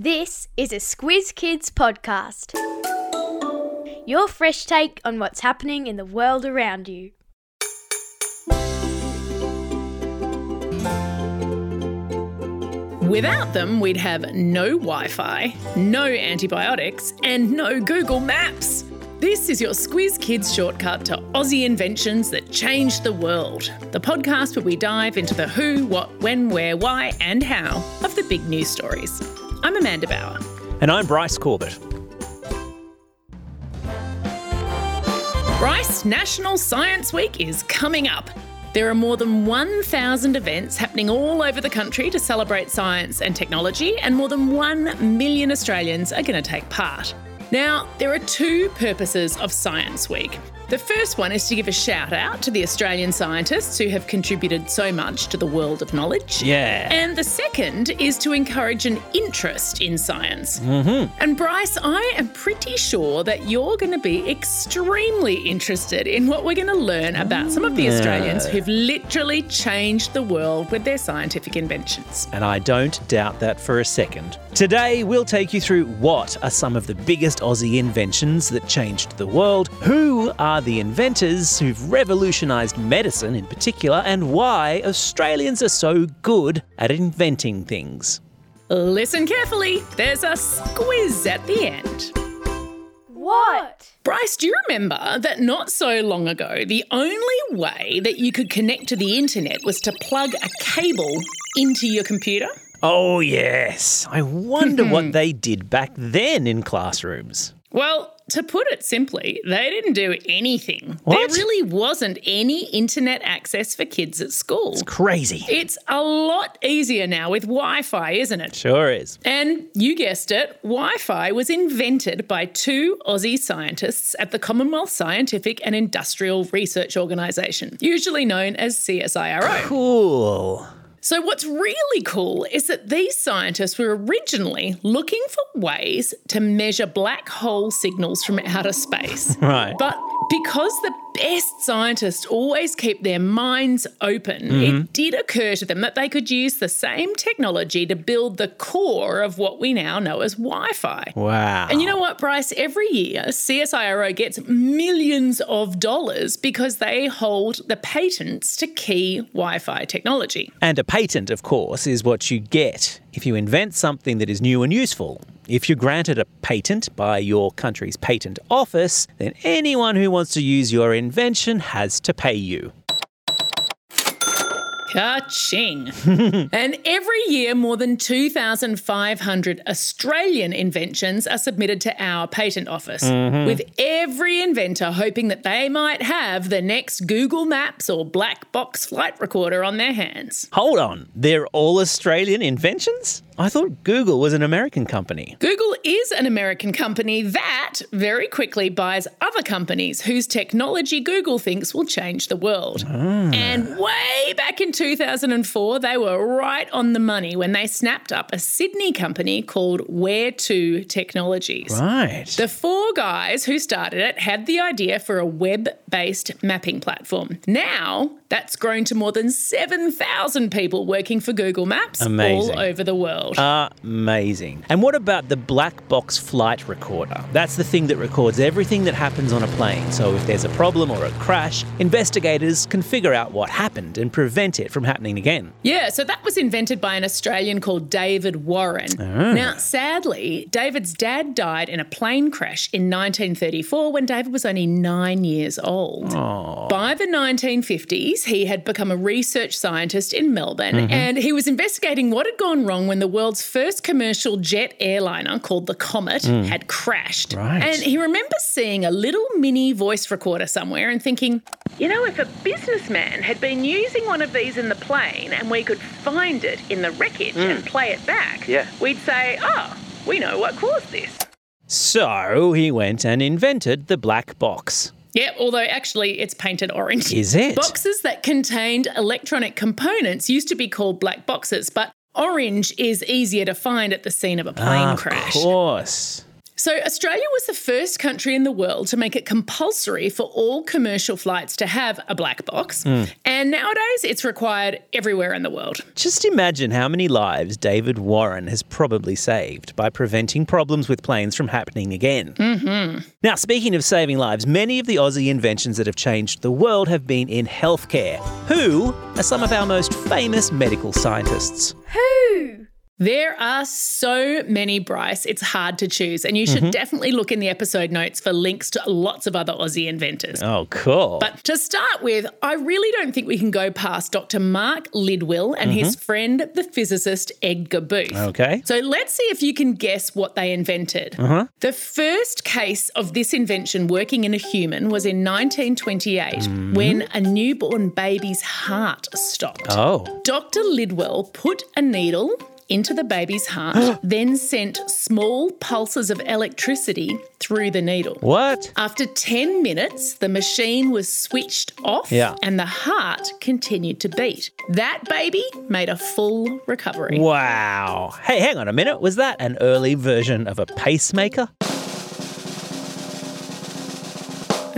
This is a Squiz Kids podcast. Your fresh take on what's happening in the world around you. Without them, we'd have no Wi Fi, no antibiotics, and no Google Maps. This is your Squiz Kids shortcut to Aussie inventions that changed the world. The podcast where we dive into the who, what, when, where, why, and how of the big news stories. I'm Amanda Bower. And I'm Bryce Corbett. Bryce, National Science Week is coming up. There are more than 1,000 events happening all over the country to celebrate science and technology, and more than 1 million Australians are going to take part. Now, there are two purposes of Science Week. The first one is to give a shout out to the Australian scientists who have contributed so much to the world of knowledge. Yeah. And the second is to encourage an interest in science. Mm-hmm. And Bryce, I am pretty sure that you're going to be extremely interested in what we're going to learn about some of the Australians who've literally changed the world with their scientific inventions. And I don't doubt that for a second. Today, we'll take you through what are some of the biggest Aussie inventions that changed the world, who are the inventors who've revolutionised medicine in particular, and why Australians are so good at inventing things. Listen carefully, there's a squiz at the end. What? Bryce, do you remember that not so long ago, the only way that you could connect to the internet was to plug a cable into your computer? Oh, yes. I wonder what mm-hmm. they did back then in classrooms. Well, to put it simply, they didn't do anything. What? There really wasn't any internet access for kids at school. It's crazy. It's a lot easier now with Wi Fi, isn't it? Sure is. And you guessed it, Wi Fi was invented by two Aussie scientists at the Commonwealth Scientific and Industrial Research Organisation, usually known as CSIRO. Cool. So, what's really cool is that these scientists were originally looking for ways to measure black hole signals from outer space. Right. But because the best scientists always keep their minds open, it mm-hmm. did occur to them that they could use the same technology to build the core of what we now know as Wi Fi. Wow. And you know what, Bryce? Every year, CSIRO gets millions of dollars because they hold the patents to key Wi Fi technology. And a patent, of course, is what you get if you invent something that is new and useful. If you're granted a patent by your country's patent office, then anyone who wants to use your invention has to pay you. Ka-ching. and every year, more than 2,500 Australian inventions are submitted to our patent office, mm-hmm. with every inventor hoping that they might have the next Google Maps or black box flight recorder on their hands. Hold on, they're all Australian inventions? I thought Google was an American company. Google is an American company that very quickly buys other companies whose technology Google thinks will change the world. Ah. And way back in 2004, they were right on the money when they snapped up a Sydney company called Where2 Technologies. Right. The four guys who started it had the idea for a web based mapping platform. Now, that's grown to more than 7,000 people working for Google Maps Amazing. all over the world. Amazing. And what about the black box flight recorder? That's the thing that records everything that happens on a plane. So if there's a problem or a crash, investigators can figure out what happened and prevent it from happening again. Yeah, so that was invented by an Australian called David Warren. Oh. Now, sadly, David's dad died in a plane crash in 1934 when David was only nine years old. By the 1950s, he had become a research scientist in Melbourne mm-hmm. and he was investigating what had gone wrong when the world's first commercial jet airliner called the Comet mm. had crashed. Right. And he remembers seeing a little mini voice recorder somewhere and thinking, you know, if a businessman had been using one of these in the plane and we could find it in the wreckage and mm. play it back, Yeah. we'd say, oh, we know what caused this. So he went and invented the black box. Yep, although actually it's painted orange. Is it? Boxes that contained electronic components used to be called black boxes, but orange is easier to find at the scene of a plane ah, of crash. Of course. So, Australia was the first country in the world to make it compulsory for all commercial flights to have a black box. And nowadays, it's required everywhere in the world. Just imagine how many lives David Warren has probably saved by preventing problems with planes from happening again. Mm-hmm. Now, speaking of saving lives, many of the Aussie inventions that have changed the world have been in healthcare. Who are some of our most famous medical scientists? Who? There are so many, Bryce, it's hard to choose. And you should mm-hmm. definitely look in the episode notes for links to lots of other Aussie inventors. Oh, cool. But to start with, I really don't think we can go past Dr. Mark Lidwill and his mm-hmm. friend, the physicist Edgar Booth. okay. So let's see if you can guess what they invented. Uh-huh. The first case of this invention working in a human was in 1928 mm-hmm. when a newborn baby's heart stopped. Oh. Dr. Lidwill put a needle into the baby's heart, then sent small pulses of electricity through the needle. What? After 10 minutes, the machine was switched off Yeah. and the heart continued to beat. That baby made a full recovery. Wow. Hey, hang on a minute. Was that an early version of a pacemaker?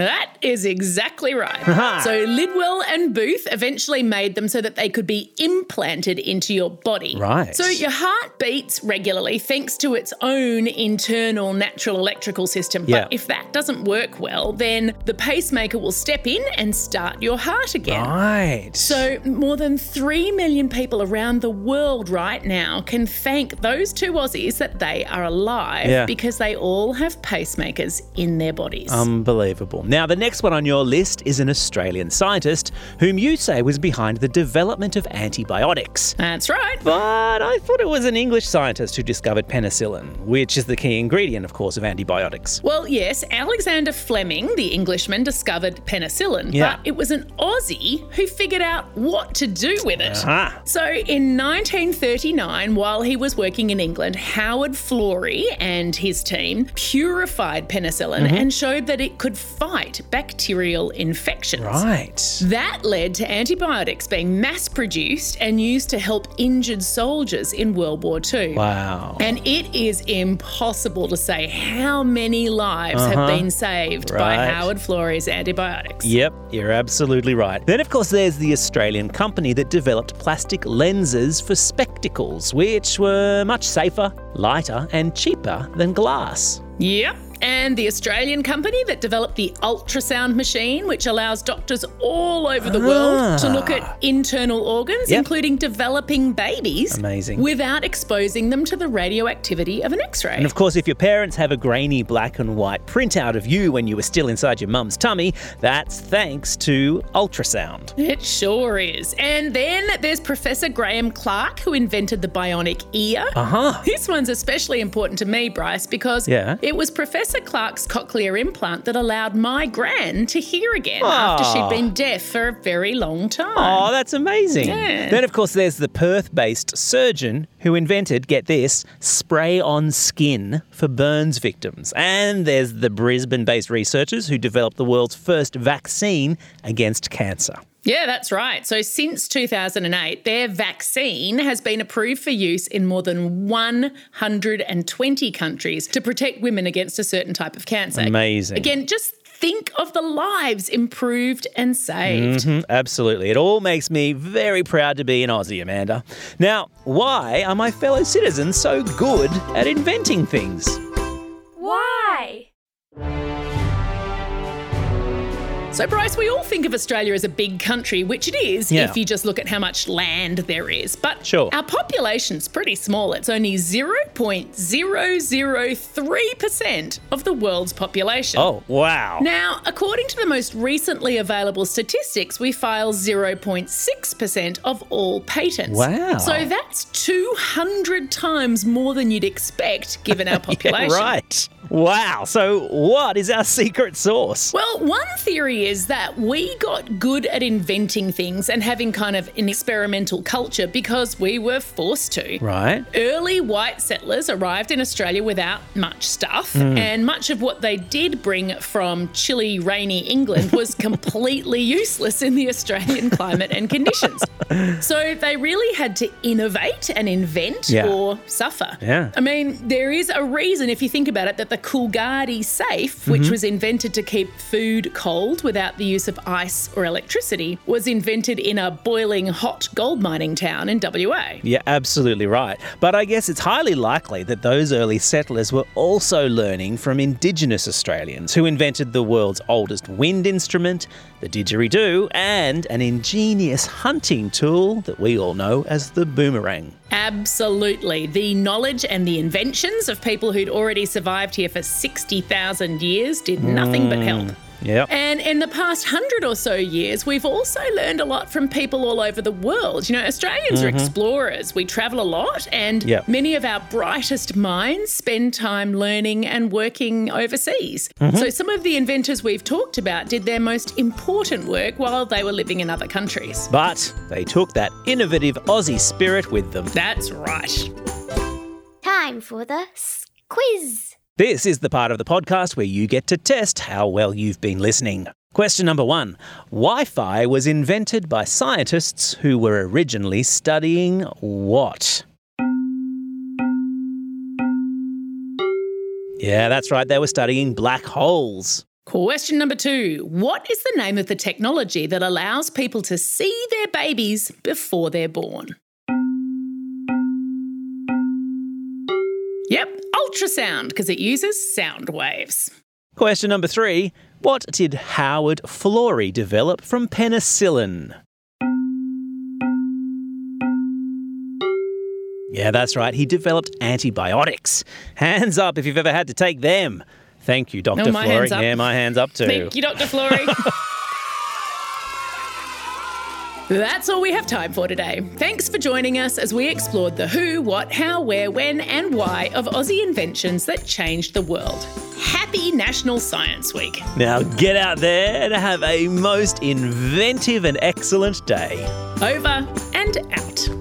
That is exactly right. so Lidwill and Booth eventually made them so that they could be implanted into your body. Right. So your heart beats regularly thanks to its own internal natural electrical system. Yeah. But if that doesn't work well, then the pacemaker will step in and start your heart again. Right. So, more than 3 million people around the world right now can thank those two Aussies that they are alive Yeah. because they all have pacemakers in their bodies. Unbelievable. Now, the next one on your list is an Australian scientist whom you say was behind the development of antibiotics. That's right. But I thought it was an English scientist who discovered penicillin, which is the key ingredient, of course, of antibiotics. Well, yes, Alexander Fleming, the Englishman, discovered penicillin, Yeah. but it was an Aussie who figured out what to do with it. Ah. So in 1939, while he was working in England, Howard Florey and his team purified penicillin Mm-hmm. and showed that it could fight bacterial infections. Right. That led to antibiotics being mass produced and used to help injured soldiers in World War II. Wow. And it is impossible to say how many lives have been saved by Uh-huh. Howard Florey's antibiotics. Yep, you're absolutely right. Then, of course, there's the Australian company that developed plastic lenses for spectacles, which were much safer, lighter, and cheaper than glass. Yep. And the Australian company that developed the ultrasound machine, which allows doctors all over the world to look at internal organs, Yep. including developing babies, Amazing. without exposing them to the radioactivity of an x ray. And of course, if your parents have a grainy black and white printout of you when you were still inside your mum's tummy, that's thanks to ultrasound. It sure is. And then there's Professor Graham Clark, who invented the bionic ear. Uh huh. This one's especially important to me, Bryce, because Yeah. it was Professor Clark's cochlear implant that allowed my gran to hear again after she'd ah. been deaf for a very long time. Oh, that's amazing. Yeah. Then, of course, there's the Perth based surgeon who invented, get this, spray on skin for burns victims. And there's the Brisbane based researchers who developed the world's first vaccine against cancer. Yeah, that's right. So since 2008, their vaccine has been approved for use in more than 120 countries to protect women against a certain type of cancer. Amazing. Again, just think of the lives improved and saved. Mhm, absolutely. It all makes me very proud to be an Aussie, Amanda. Now, why are my fellow citizens so good at inventing things? Why? So, Bryce, we all think of Australia as a big country, which it is Yeah. if you just look at how much land there is. But Sure. our population's pretty small. It's only 0.003% of the world's population. Oh, wow. Now, according to the most recently available statistics, we file 0.6% of all patents. Wow. So that's 200 times more than you'd expect given our population. right. Wow. So, what is our secret sauce? Well, one theory is that we got good at inventing things and having kind of an experimental culture because we were forced to. Right. Early white settlers arrived in Australia without much stuff, hmm. and much of what they did bring from chilly, rainy England was completely useless in the Australian climate and conditions. So they really had to innovate and invent Yeah. or suffer. Yeah. I mean, there is a reason, if you think about it, that the Coolgardie safe, which Mm-hmm. was invented to keep food cold without the use of ice or electricity, was invented in a boiling hot gold mining town in WA. Yeah, absolutely right. But I guess it's highly likely that those early settlers were also learning from Indigenous Australians who invented the world's oldest wind instrument, the didgeridoo, and an ingenious hunting tool that we all know as the boomerang. Absolutely. The knowledge and the inventions of people who'd already survived here for 60,000 years did nothing but hmm. help. Yep. And in the past hundred or so years, we've also learned a lot from people all over the world. You know, Australians are mm-hmm. explorers. We travel a lot, and Yep. many of our brightest minds spend time learning and working overseas. Mm-hmm. So, some of the inventors we've talked about did their most important work while they were living in other countries. But they took that innovative Aussie spirit with them. That's right. Time for the quiz. This is the part of the podcast where you get to test how well you've been listening. Question number one Wi Fi was invented by scientists who were originally studying what? Yeah, that's right, they were studying black holes. Question number two What is the name of the technology that allows people to see their babies before they're born? Ultrasound, because it uses sound waves. Question number three What did Howard Florey develop from penicillin? Yeah, that's right. He developed antibiotics. Hands up if you've ever had to take them. Thank you, Dr. Oh, Florey. up. Yeah, my hands up too. Thank you, Dr. Florey. That's all we have time for today. Thanks for joining us as we explored the who, what, how, where, when, and why of Aussie inventions that changed the world. Happy National Science Week. Now get out there and have a most inventive and excellent day. Over and out.